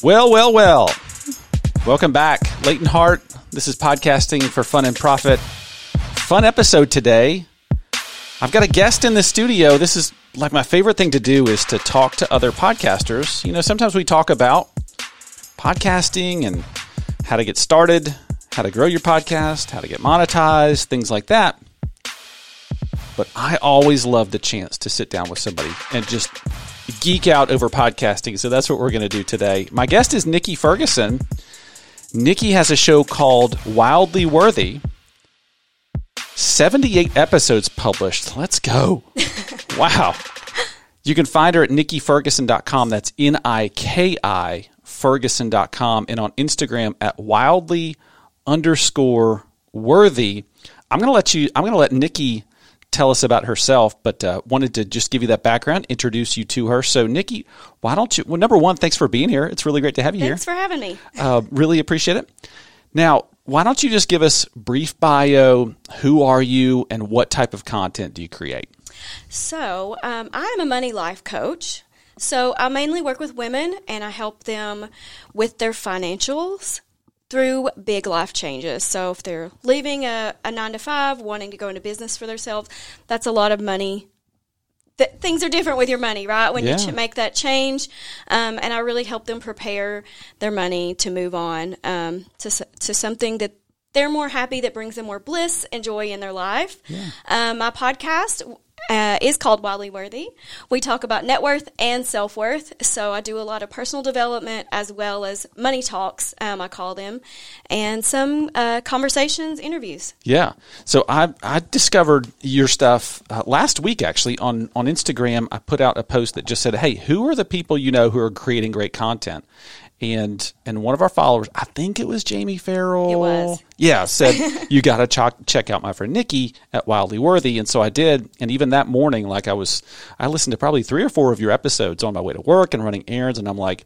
Well, well, well. Welcome back, Leighton Hart. This is podcasting for fun and profit. Fun episode today. I've got a guest in the studio. This is like my favorite thing to do is to talk to other podcasters. You know, sometimes we talk about podcasting and how to get started, how to grow your podcast, how to get monetized, things like that. But I always love the chance to sit down with somebody and just geek out over podcasting. So that's what we're going to do today. My guest is Nikki Ferguson. Nikki has a show called Wildly Worthy. 78 episodes published. Let's go. wow. You can find her at nikkiferguson.com. That's N I K I Ferguson.com and on Instagram at wildly underscore worthy. I'm going to let you, I'm going to let Nikki tell us about herself, but uh, wanted to just give you that background, introduce you to her. So, Nikki, why don't you? Well, number one, thanks for being here. It's really great to have you Thanks here. Thanks for having me. Uh, really appreciate it. Now, why don't you just give us brief bio? Who are you, and what type of content do you create? So, um, I am a money life coach. So, I mainly work with women and I help them with their financials through big life changes. So, if they're leaving a, a nine to five, wanting to go into business for themselves, that's a lot of money. Th- things are different with your money, right? When Yeah. you ch- make that change, um, and I really help them prepare their money to move on um, to to something that they're more happy that brings them more bliss and joy in their life. Um, my podcast uh, is called Wildly Worthy. We talk about net worth and self worth. So I do a lot of personal development as well as money talks, um, I call them, and some uh, conversations, interviews. Yeah. So I I discovered your stuff uh, last week actually on on Instagram. I put out a post that just said, "Hey, who are the people you know who are creating great content?" And and one of our followers, I think it was Jamie Farrell. It was. Yeah, said you got to ch- check out my friend Nikki at Wildly Worthy, and so I did. And even that morning, like I was, I listened to probably three or four of your episodes on my way to work and running errands, and I'm like.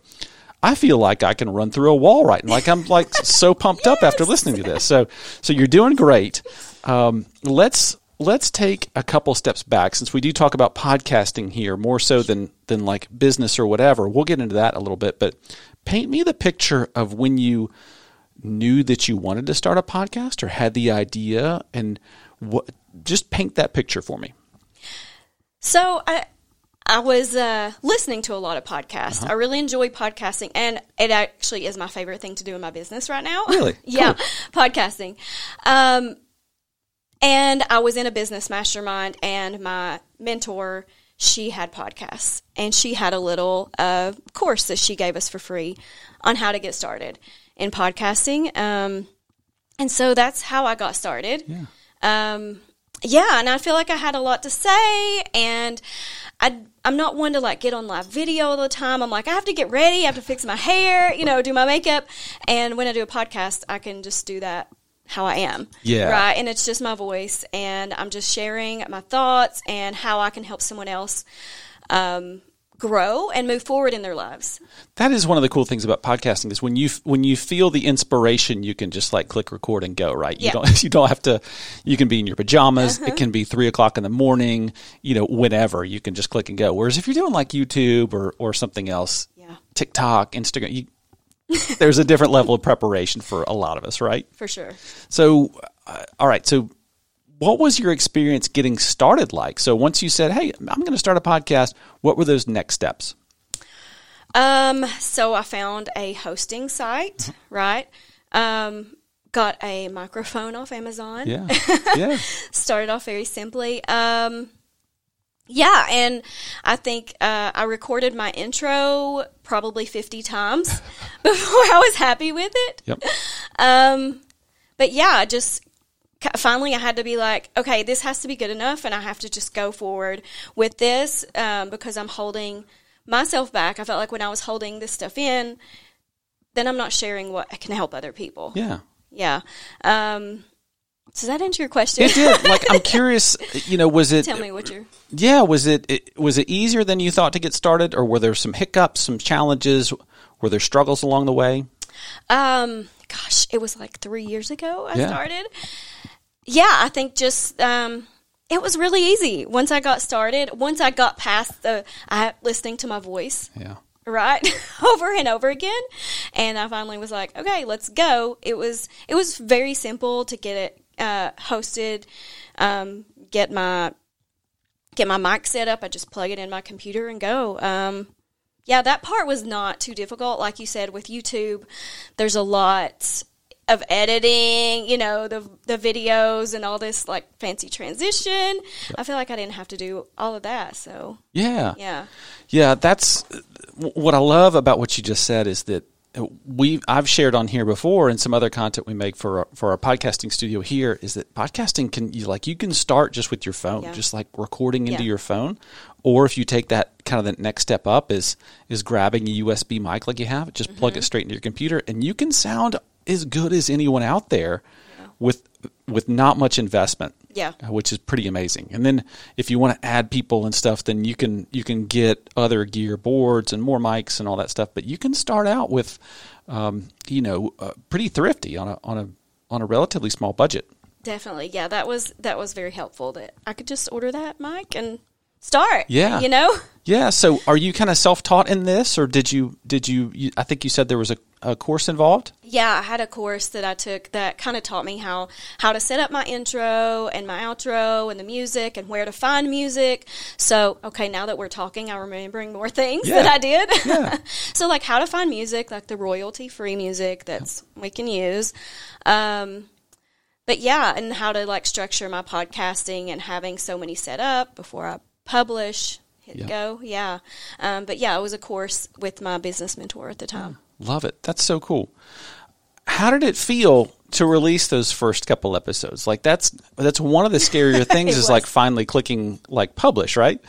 I feel like I can run through a wall right, and like I'm like so pumped up after listening to this. So, so you're doing great. Um, let's let's take a couple steps back since we do talk about podcasting here more so than than like business or whatever. We'll get into that a little bit, but paint me the picture of when you knew that you wanted to start a podcast or had the idea, and what. Just paint that picture for me. So I I was uh, listening to a lot of podcasts. I really enjoy podcasting, and it actually is my favorite thing to do in my business right now. Really? yeah, podcasting. Um, and I was in a business mastermind, and my mentor she had podcasts, and she had a little uh, course that she gave us for free on how to get started in podcasting. Um, and so that's how I got started. Yeah. Um, yeah, and I feel like I had a lot to say, and I I'm not one to like get on live video all the time. I'm like I have to get ready, I have to fix my hair, you know, do my makeup, and when I do a podcast, I can just do that how I am. Yeah. Right, and it's just my voice, and I'm just sharing my thoughts and how I can help someone else um, grow and move forward in their lives. That is one of the cool things about podcasting is when you when you feel the inspiration, you can just like click record and go. Right? You Yeah. don't you don't have to. You can be in your pajamas. It can be three o'clock in the morning. You know, whenever you can just click and go. Whereas if you're doing like YouTube or or something else, Yeah, TikTok, Instagram, you, there's a different level of preparation for a lot of us, right? for sure. So, uh, all right. So, what was your experience getting started like? So, once you said, "Hey, I'm going to start a podcast," what were those next steps? Um, so I found a hosting site, right? Um, got a microphone off Amazon. Yeah, yeah, Started off very simply. Um, yeah, and I think uh, I recorded my intro probably 50 times before I was happy with it. yep. Um, but yeah, I just finally I had to be like, okay, this has to be good enough, and I have to just go forward with this um, because I'm holding myself back. I felt like when I was holding this stuff in, then I'm not sharing what can help other people. Yeah. Yeah. Um, does that answer your question? It did. Like, I'm curious. You know, was it? Tell me what you're. Yeah. Was it, it? Was it easier than you thought to get started, or were there some hiccups, some challenges? Were there struggles along the way? Um, gosh, it was like three years ago I Yeah. started. Yeah, I think just um, it was really easy once I got started. Once I got past the I listening to my voice, Yeah. right over and over again and i finally was like okay let's go it was it was very simple to get it uh, hosted um, get my get my mic set up i just plug it in my computer and go um, yeah that part was not too difficult like you said with youtube there's a lot of editing, you know, the the videos and all this like fancy transition. I feel like I didn't have to do all of that. So yeah, yeah, yeah. That's what I love about what you just said is that we I've shared on here before and some other content we make for our, for our podcasting studio here is that podcasting can you like you can start just with your phone, yeah. just like recording into yeah. your phone, or if you take that kind of the next step up is is grabbing a USB mic like you have, just mm-hmm. plug it mm-hmm. straight into your computer and you can sound as good as anyone out there yeah. with with not much investment. Yeah. Which is pretty amazing. And then if you want to add people and stuff, then you can you can get other gear boards and more mics and all that stuff. But you can start out with, um, you know, uh, pretty thrifty on a on a on a relatively small budget. Definitely, yeah. That was that was very helpful. That I could just order that mic and start. Yeah, you know. Yeah. So, are you kind of self taught in this, or did you did you, you? I think you said there was a, a course involved. Yeah, I had a course that I took that kind of taught me how how to set up my intro and my outro and the music and where to find music. So, okay, now that we're talking, I'm remembering more things yeah. that I did. Yeah. so, like how to find music, like the royalty free music that's we can use. Um, but yeah, and how to like structure my podcasting and having so many set up before I publish, hit yeah. go. Yeah. Um, but yeah, it was a course with my business mentor at the time. Love it. That's so cool. How did it feel to release those first couple episodes? Like that's that's one of the scarier things is was. like finally clicking like publish, right?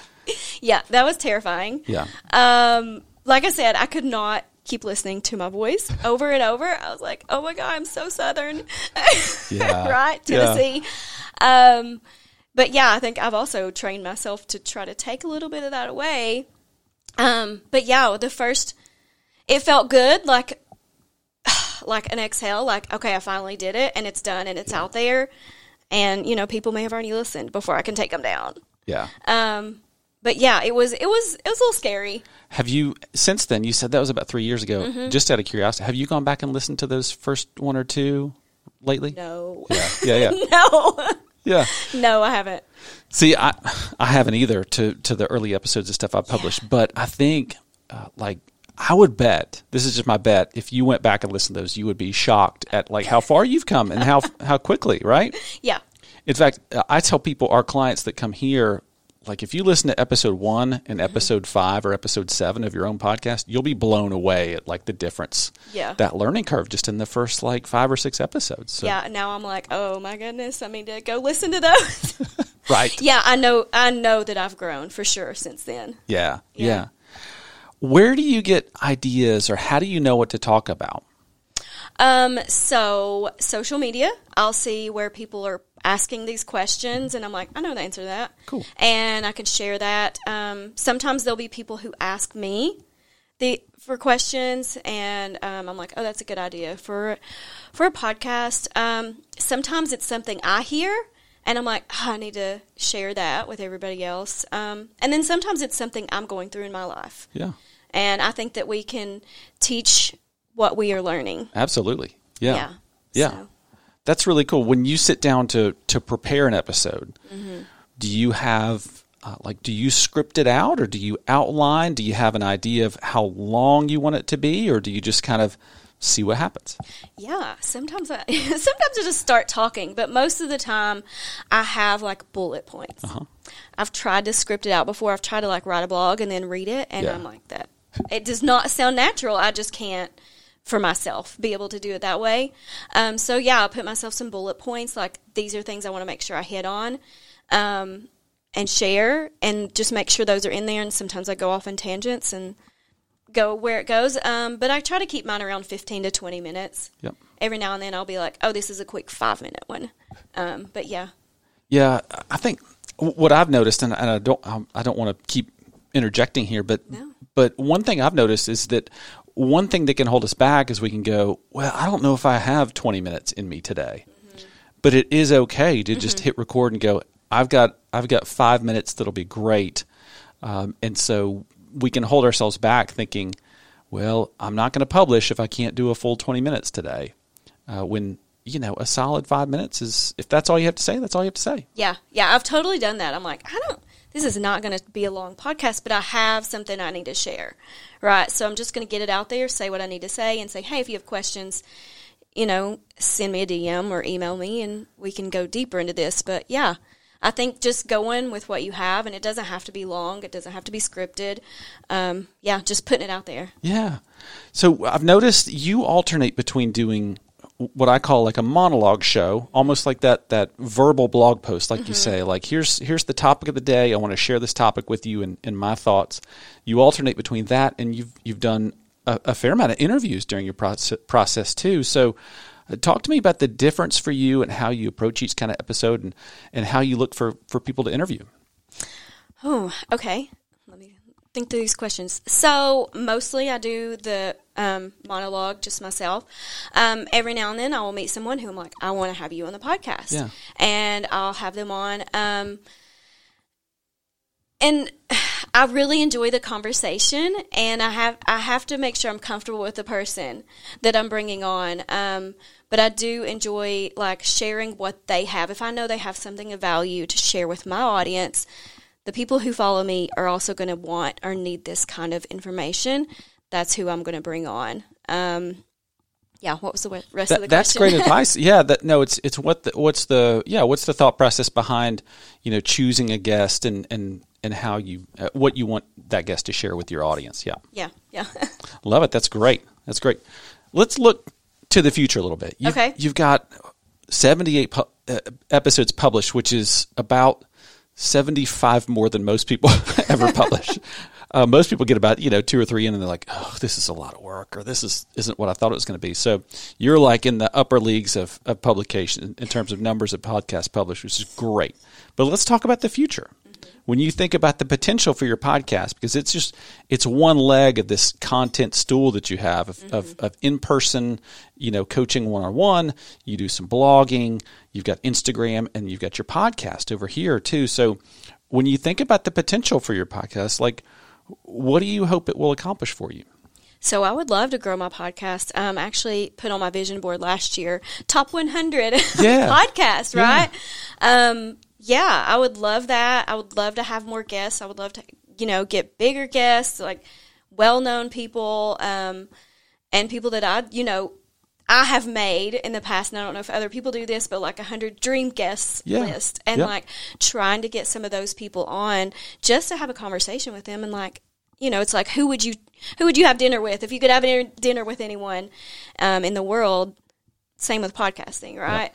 Yeah, that was terrifying. Yeah. Um, like I said, I could not keep listening to my voice over and over. I was like, "Oh my god, I'm so southern." Yeah. right? Tennessee. Yeah. Um, but yeah, I think I've also trained myself to try to take a little bit of that away. Um, but yeah, the first, it felt good, like like an exhale, like okay, I finally did it, and it's done, and it's out there, and you know, people may have already listened before I can take them down. Yeah. Um, but yeah, it was it was it was a little scary. Have you since then? You said that was about three years ago. Mm-hmm. Just out of curiosity, have you gone back and listened to those first one or two lately? No. Yeah. Yeah. Yeah. no. Yeah. No, I haven't. See, I I haven't either to to the early episodes of stuff I published, yeah. but I think uh, like I would bet this is just my bet. If you went back and listened to those, you would be shocked at like how far you've come and how how quickly, right? Yeah. In fact, I tell people our clients that come here like if you listen to episode one and mm-hmm. episode five or episode seven of your own podcast, you'll be blown away at like the difference. Yeah. That learning curve just in the first like five or six episodes. So. Yeah. Now I'm like, oh my goodness, I mean to go listen to those. right. Yeah, I know. I know that I've grown for sure since then. Yeah, yeah. Yeah. Where do you get ideas, or how do you know what to talk about? Um. So social media. I'll see where people are asking these questions and I'm like, I know the answer to that. Cool. And I can share that. Um, sometimes there'll be people who ask me the for questions and um, I'm like, oh, that's a good idea for for a podcast. Um, sometimes it's something I hear and I'm like, oh, I need to share that with everybody else. Um, and then sometimes it's something I'm going through in my life. Yeah. And I think that we can teach what we are learning. Absolutely. Yeah. Yeah. yeah. So. That's really cool. When you sit down to to prepare an episode, mm-hmm. do you have uh, like do you script it out or do you outline? Do you have an idea of how long you want it to be, or do you just kind of see what happens? Yeah, sometimes I sometimes I just start talking, but most of the time I have like bullet points. Uh-huh. I've tried to script it out before. I've tried to like write a blog and then read it, and yeah. I'm like that. It does not sound natural. I just can't for myself be able to do it that way. Um, so yeah, I'll put myself some bullet points like these are things I want to make sure I hit on. Um, and share and just make sure those are in there and sometimes I go off in tangents and go where it goes. Um, but I try to keep mine around 15 to 20 minutes. Yep. Every now and then I'll be like, oh, this is a quick five minute one. Um, but yeah. Yeah, I think what I've noticed, and, and I don't, I don't want to keep interjecting here, but no. but one thing I've noticed is that one thing that can hold us back is we can go, well, I don't know if I have 20 minutes in me today. Mm-hmm. But it is okay to mm-hmm. just hit record and go, I've got I've got 5 minutes that'll be great. Um, and so we can hold ourselves back thinking well, I'm not going to publish if I can't do a full 20 minutes today. Uh, when you know a solid five minutes is if that's all you have to say, that's all you have to say. Yeah, yeah, I've totally done that. I'm like, I don't. This is not going to be a long podcast, but I have something I need to share, right? So I'm just going to get it out there, say what I need to say, and say, hey, if you have questions, you know, send me a DM or email me, and we can go deeper into this. But yeah, I think just going with what you have, and it doesn't have to be long, it doesn't have to be scripted. Um, yeah, just putting it out there. Yeah. So I've noticed you alternate between doing what I call like a monologue show, almost like that that verbal blog post, like mm-hmm. you say, like here's here's the topic of the day. I want to share this topic with you and, and my thoughts. You alternate between that, and you've you've done a, a fair amount of interviews during your process, process too. So, uh, talk to me about the difference for you and how you approach each kind of episode, and and how you look for for people to interview. Oh, okay Let me think through these questions. So mostly I do the um, monologue just myself. Um, every now and then I will meet someone who I'm like, I want to have you on the podcast, yeah. and I'll have them on. Um, and I really enjoy the conversation, and I have I have to make sure I'm comfortable with the person that I'm bringing on. Um, but I do enjoy like sharing what they have. If I know they have something of value to share with my audience, the people who follow me are also going to want or need this kind of information. That's who I'm going to bring on. Um, yeah, what was the rest that, of the question? That's great advice. Yeah, that no, it's it's what the, what's the yeah what's the thought process behind you know choosing a guest and and and how you uh, what you want that guest to share with your audience. Yeah, yeah, yeah. Love it. That's great. That's great. Let's look to the future a little bit. You've, okay, you've got seventy eight pu- uh, episodes published, which is about 75 more than most people ever publish. Uh, most people get about, you know, two or three in and they're like, oh, this is a lot of work or this is, isn't what I thought it was going to be. So you're like in the upper leagues of, of publication in terms of numbers of podcasts published, which is great. But let's talk about the future when you think about the potential for your podcast, because it's just it's one leg of this content stool that you have of, mm-hmm. of, of in person, you know, coaching one on one. You do some blogging, you've got Instagram, and you've got your podcast over here too. So when you think about the potential for your podcast, like what do you hope it will accomplish for you? So I would love to grow my podcast. Um, actually put on my vision board last year, top 100 yeah. podcast, right? Yeah. Um, yeah, I would love that. I would love to have more guests. I would love to, you know, get bigger guests, like well known people, um, and people that I, you know, I have made in the past, and I don't know if other people do this, but like a hundred dream guests yeah. list, and yeah. like trying to get some of those people on just to have a conversation with them, and like, you know, it's like who would you who would you have dinner with if you could have dinner with anyone um, in the world? Same with podcasting, right?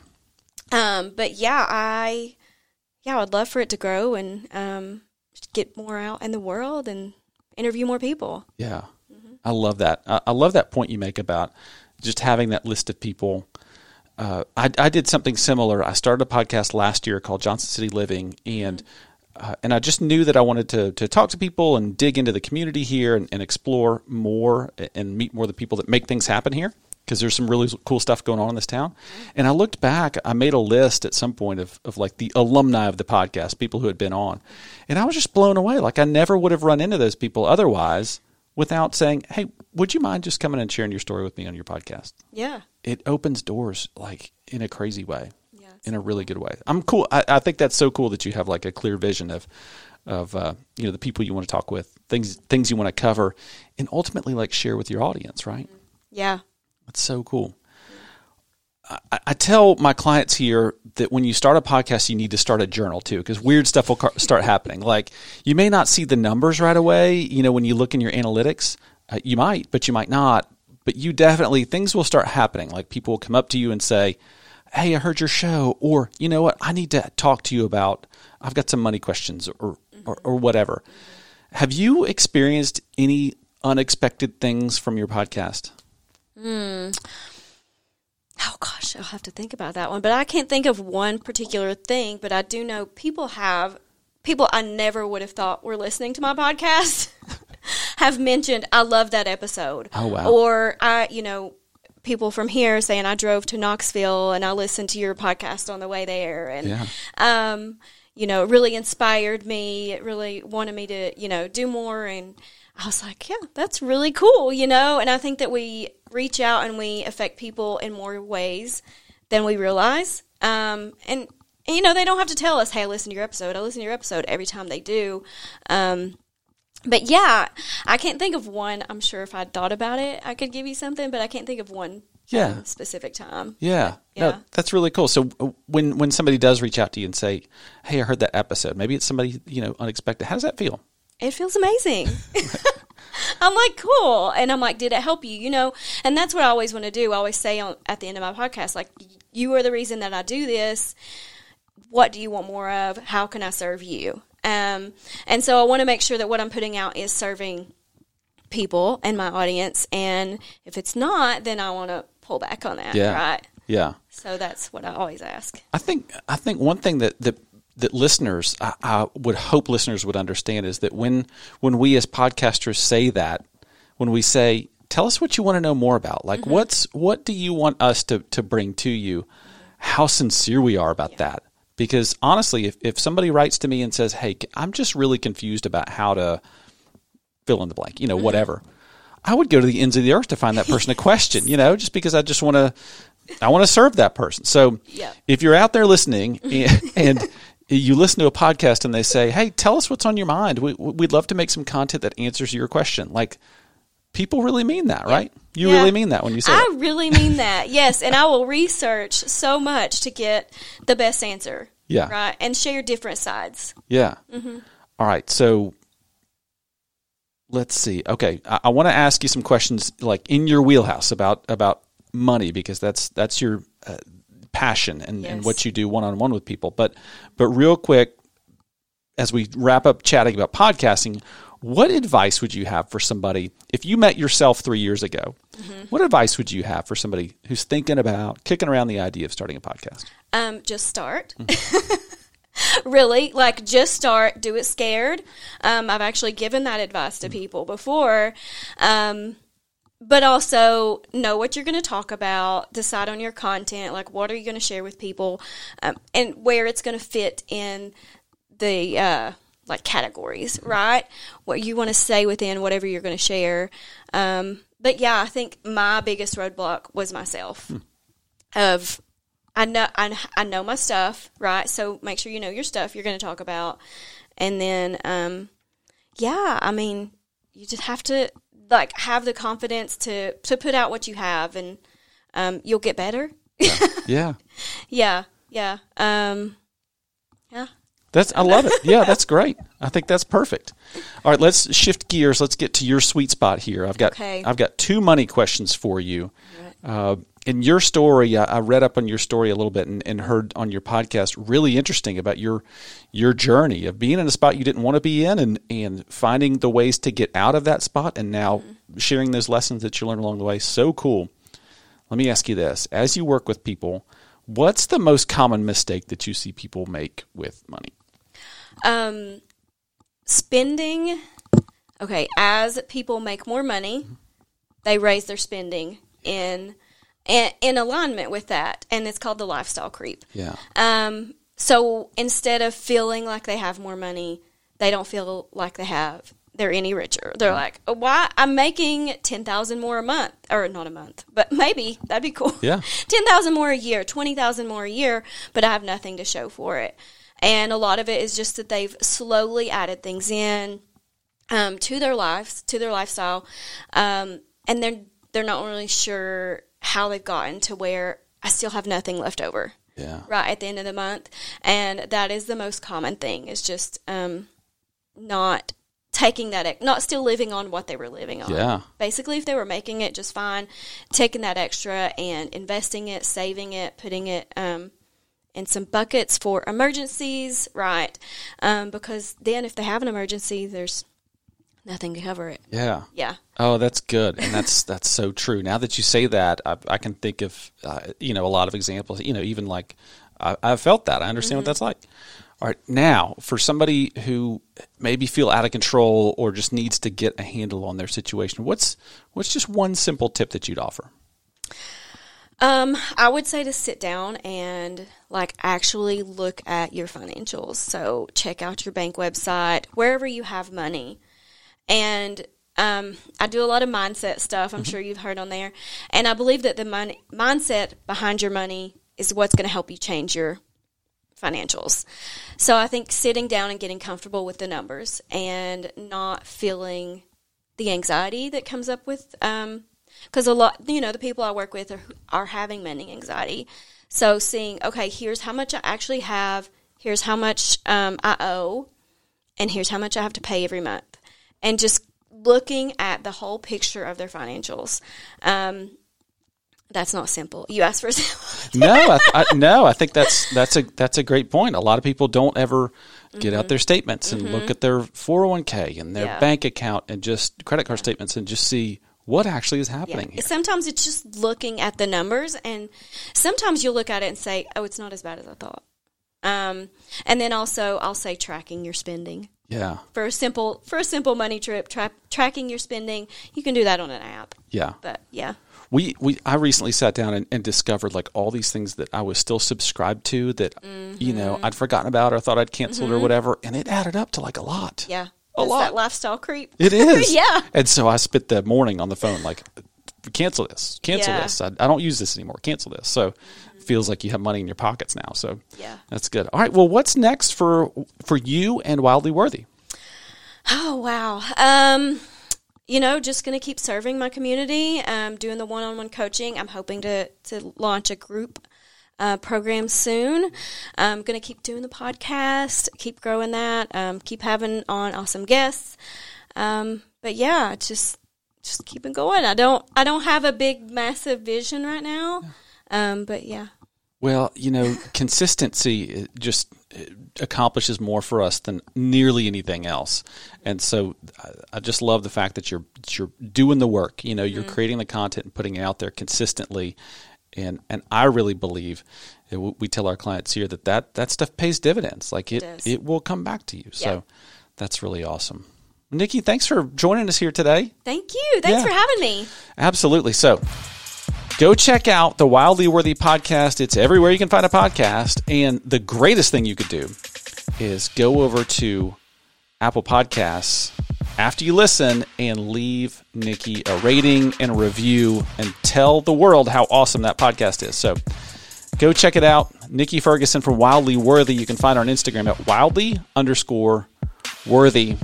Yeah. Um, but yeah, I yeah, I would love for it to grow and um, get more out in the world and interview more people. Yeah, mm-hmm. I love that. I, I, love that point you make about just having that list of people. Uh, I, I, did something similar. I started a podcast last year called Johnson City Living, and uh, and I just knew that I wanted to to talk to people and dig into the community here and, and explore more and meet more of the people that make things happen here because there's some really cool stuff going on in this town. And I looked back, I made a list at some point of, of like the alumni of the podcast, people who had been on. And I was just blown away. Like I never would have run into those people otherwise without saying, Hey, would you mind just coming and sharing your story with me on your podcast? Yeah. It opens doors like in a crazy way. Yeah, in a really good way. I'm cool. I, I think that's so cool that you have like a clear vision of of uh, you know the people you want to talk with, things things you want to cover, and ultimately like share with your audience, right? Yeah, that's so cool. I, tell my clients here that when you start a podcast, you need to start a journal too, because weird stuff will start happening. Like you may not see the numbers right away. You know, when you look in your analytics, uh, you might, but you might not. But you definitely things will start happening. Like people will come up to you and say, "Hey, I heard your show," or you know what, I need to talk to you about. I've got some money questions, or or, or whatever. Have you experienced any unexpected things from your podcast? Hmm. Oh gosh, I'll have to think about that one. But I can't think of one particular thing. But I do know people have people I never would have thought were listening to my podcast have mentioned I love that episode. Oh wow! Or I, you know, people from here saying I drove to Knoxville and I listened to your podcast on the way there, and yeah. um, you know, it really inspired me. It really wanted me to, you know, do more and I was like, yeah, that's really cool, you know? And I think that we reach out and we affect people in more ways than we realize. Um, and, and, you know, they don't have to tell us, hey, I listen to your episode. I listen to your episode every time they do. Um, but yeah, I can't think of one. I'm sure if I thought about it, I could give you something, but I can't think of one Yeah. um, specific time. Yeah. Yeah. No, that's really cool. So uh, when when somebody does reach out to you and say, "Hey, I heard that episode." Maybe it's somebody, you know, unexpected. How does that feel? It feels amazing. I'm like, cool. And I'm like, did it help you? You know, and that's what I always want to do. I always say on, at the end of my podcast, like, you are the reason that I do this. What do you want more of? How can I serve you? Um, and so I want to make sure that what I'm putting out is serving people and my audience. And if it's not, then I want to pull back on that. Yeah. Right. Yeah. So that's what I always ask. I think I think one thing that that that listeners I, I would hope listeners would understand is that when when we as podcasters say that when we say tell us what you want to know more about like mm-hmm. what's what do you want us to to bring to you? How sincere we are about that. Because honestly if, if somebody writes to me and says hey i'm just really confused about how to fill in the blank you know mm-hmm. whatever i would go to the ends of the earth to find that person a question you know just because i just want to i want to serve that person. So Yeah. if you're out there listening mm-hmm. and, and you listen to a podcast and they say, "Hey, tell us what's on your mind. We, we'd love to make some content that answers your question." Like, people really mean that, right? You Yeah. really mean that when you say I really mean that. Yes, and I will research so much to get the best answer. Yeah. Right, and share different sides. Yeah. All right. So let's see. Okay, I, I want to ask you some questions, like in your wheelhouse about about money, because that's that's your uh, passion and, and what you do one on one with people. But but real quick, as we wrap up chatting about podcasting, what advice would you have for somebody if you met yourself three years ago? What advice would you have for somebody who's thinking about kicking around the idea of starting a podcast? Um, just start. really, like just start. Do it scared. Um, I've actually given that advice to people before. Um, but also know what you're going to talk about. Decide on your content. Like, what are you going to share with people, um, and where it's going to fit in the uh, like categories, right? What you want to say within whatever you're going to share. Um, but yeah, I think my biggest roadblock was myself. Of I know I, I know my stuff, right? So make sure you know your stuff you're going to talk about, and then um, yeah, I mean, you just have to like have the confidence to to put out what you have, and um, you'll get better. Yeah. Yeah, yeah, um, yeah. That's I love it. Yeah, that's great. I think that's perfect. All right, let's shift gears. Let's get to your sweet spot here. I've got Okay. I've got two money questions for you. Uh, in your story, I, I read up on your story a little bit and, and heard on your podcast really interesting about your your journey of being in a spot you didn't want to be in and and finding the ways to get out of that spot and now sharing those lessons that you learned along the way. So cool. Let me ask you this: as you work with people, what's the most common mistake that you see people make with money? um, spending. Okay, as people make more money, they raise their spending in in, in alignment with that, and it's called the lifestyle creep. Yeah. Um, so instead of feeling like they have more money, they don't feel like they have they're any richer. They're like, oh, why I'm making ten thousand more a month, or not a month, but maybe that'd be cool. Yeah. ten thousand more a year, twenty thousand more a year, but I have nothing to show for it. And a lot of it is just that they've slowly added things in um, to their lives, to their lifestyle, um, and they're they're not really sure how they've gotten to where I still have nothing left over Yeah. right at the end of the month, and that is the most common thing. Is just um, not taking that, not still living on what they were living on. Yeah. Basically, if they were making it just fine, taking that extra and investing it, saving it, putting it um, in some buckets for emergencies, right? Um, because then, if they have an emergency, there's nothing to cover it. Yeah. Yeah. Oh, that's good, and that's that's so true. Now that you say that, I, I can think of uh, you know a lot of examples. You know, even like I, I've felt that. I understand what that's like. All right, now for somebody who maybe feel out of control or just needs to get a handle on their situation, what's what's just one simple tip that you'd offer? Um, I would say to sit down and like actually look at your financials. So check out your bank website, wherever you have money, and Um, I do a lot of mindset stuff. I'm sure you've heard on there, and I believe that the money mindset behind your money is what's going to help you change your financials. So I think sitting down and getting comfortable with the numbers and not feeling the anxiety that comes up with, because a lot, you know, the people I work with are, are having money anxiety. So seeing, okay, here's how much I actually have, here's how much um, I owe, and here's how much I have to pay every month, and just looking at the whole picture of their financials. Um, that's not simple. You asked for simple. no, I, I, no, I think that's that's a that's a great point. A lot of people don't ever get out their statements and look at their 401k and their Yeah. bank account and just credit card statements and just see what actually is happening. here. Sometimes it's just looking at the numbers, and sometimes you'll look at it and say, "Oh, it's not as bad as I thought." Um, and then also, I'll say tracking your spending Yeah, for a simple for a simple money trip. Tra- tracking your spending, you can do that on an app. yeah. But yeah, We we I recently sat down and, and discovered like all these things that I was still subscribed to that you know Mm-hmm. I'd forgotten about or thought I'd canceled or whatever, and it added up to like a lot. yeah, A It's lot. that lifestyle creep. It is. Yeah. And so I spent the morning on the phone like, cancel this, cancel Yeah. this. I, I don't use this anymore. Cancel this. So feels like you have money in your pockets now. So Yeah. that's good. All right. Well, what's next for for you and Wildly Worthy? Oh wow. Um, you know, just going to keep serving my community, um, doing the one-on-one coaching. I'm hoping to to launch a group uh, program soon. I'm going to keep doing the podcast, keep growing that, um, keep having on awesome guests. Um, but yeah, just just keeping going. I don't I don't have a big massive vision right now. Um, but yeah. Well, you know, consistency uh, just uh, accomplishes more for us than nearly anything else. And so I- just love the fact that you're you're doing the work. You know, you're mm-hmm. creating the content and putting it out there consistently. And and I really believe uh, we tell our clients here that that, that stuff pays dividends. Like it does. it will come back to you. So Yeah. that's really awesome. Nikki, thanks for joining us here today. Thank you. Thanks Yeah. for having me. Absolutely. So go check out the Wildly Worthy podcast. It's everywhere you can find a podcast. And the greatest thing you could do is go over to Apple Podcasts after you listen and leave Nikki a rating and a review and tell the world how awesome that podcast is. So go check it out. Nikki Ferguson from Wildly Worthy. You can find her on Instagram at wildly underscore worthy.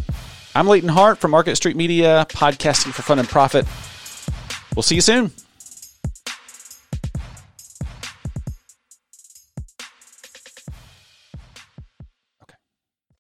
I'm Leighton Hart from Market Street Media, podcasting for fun and profit. We'll see you soon.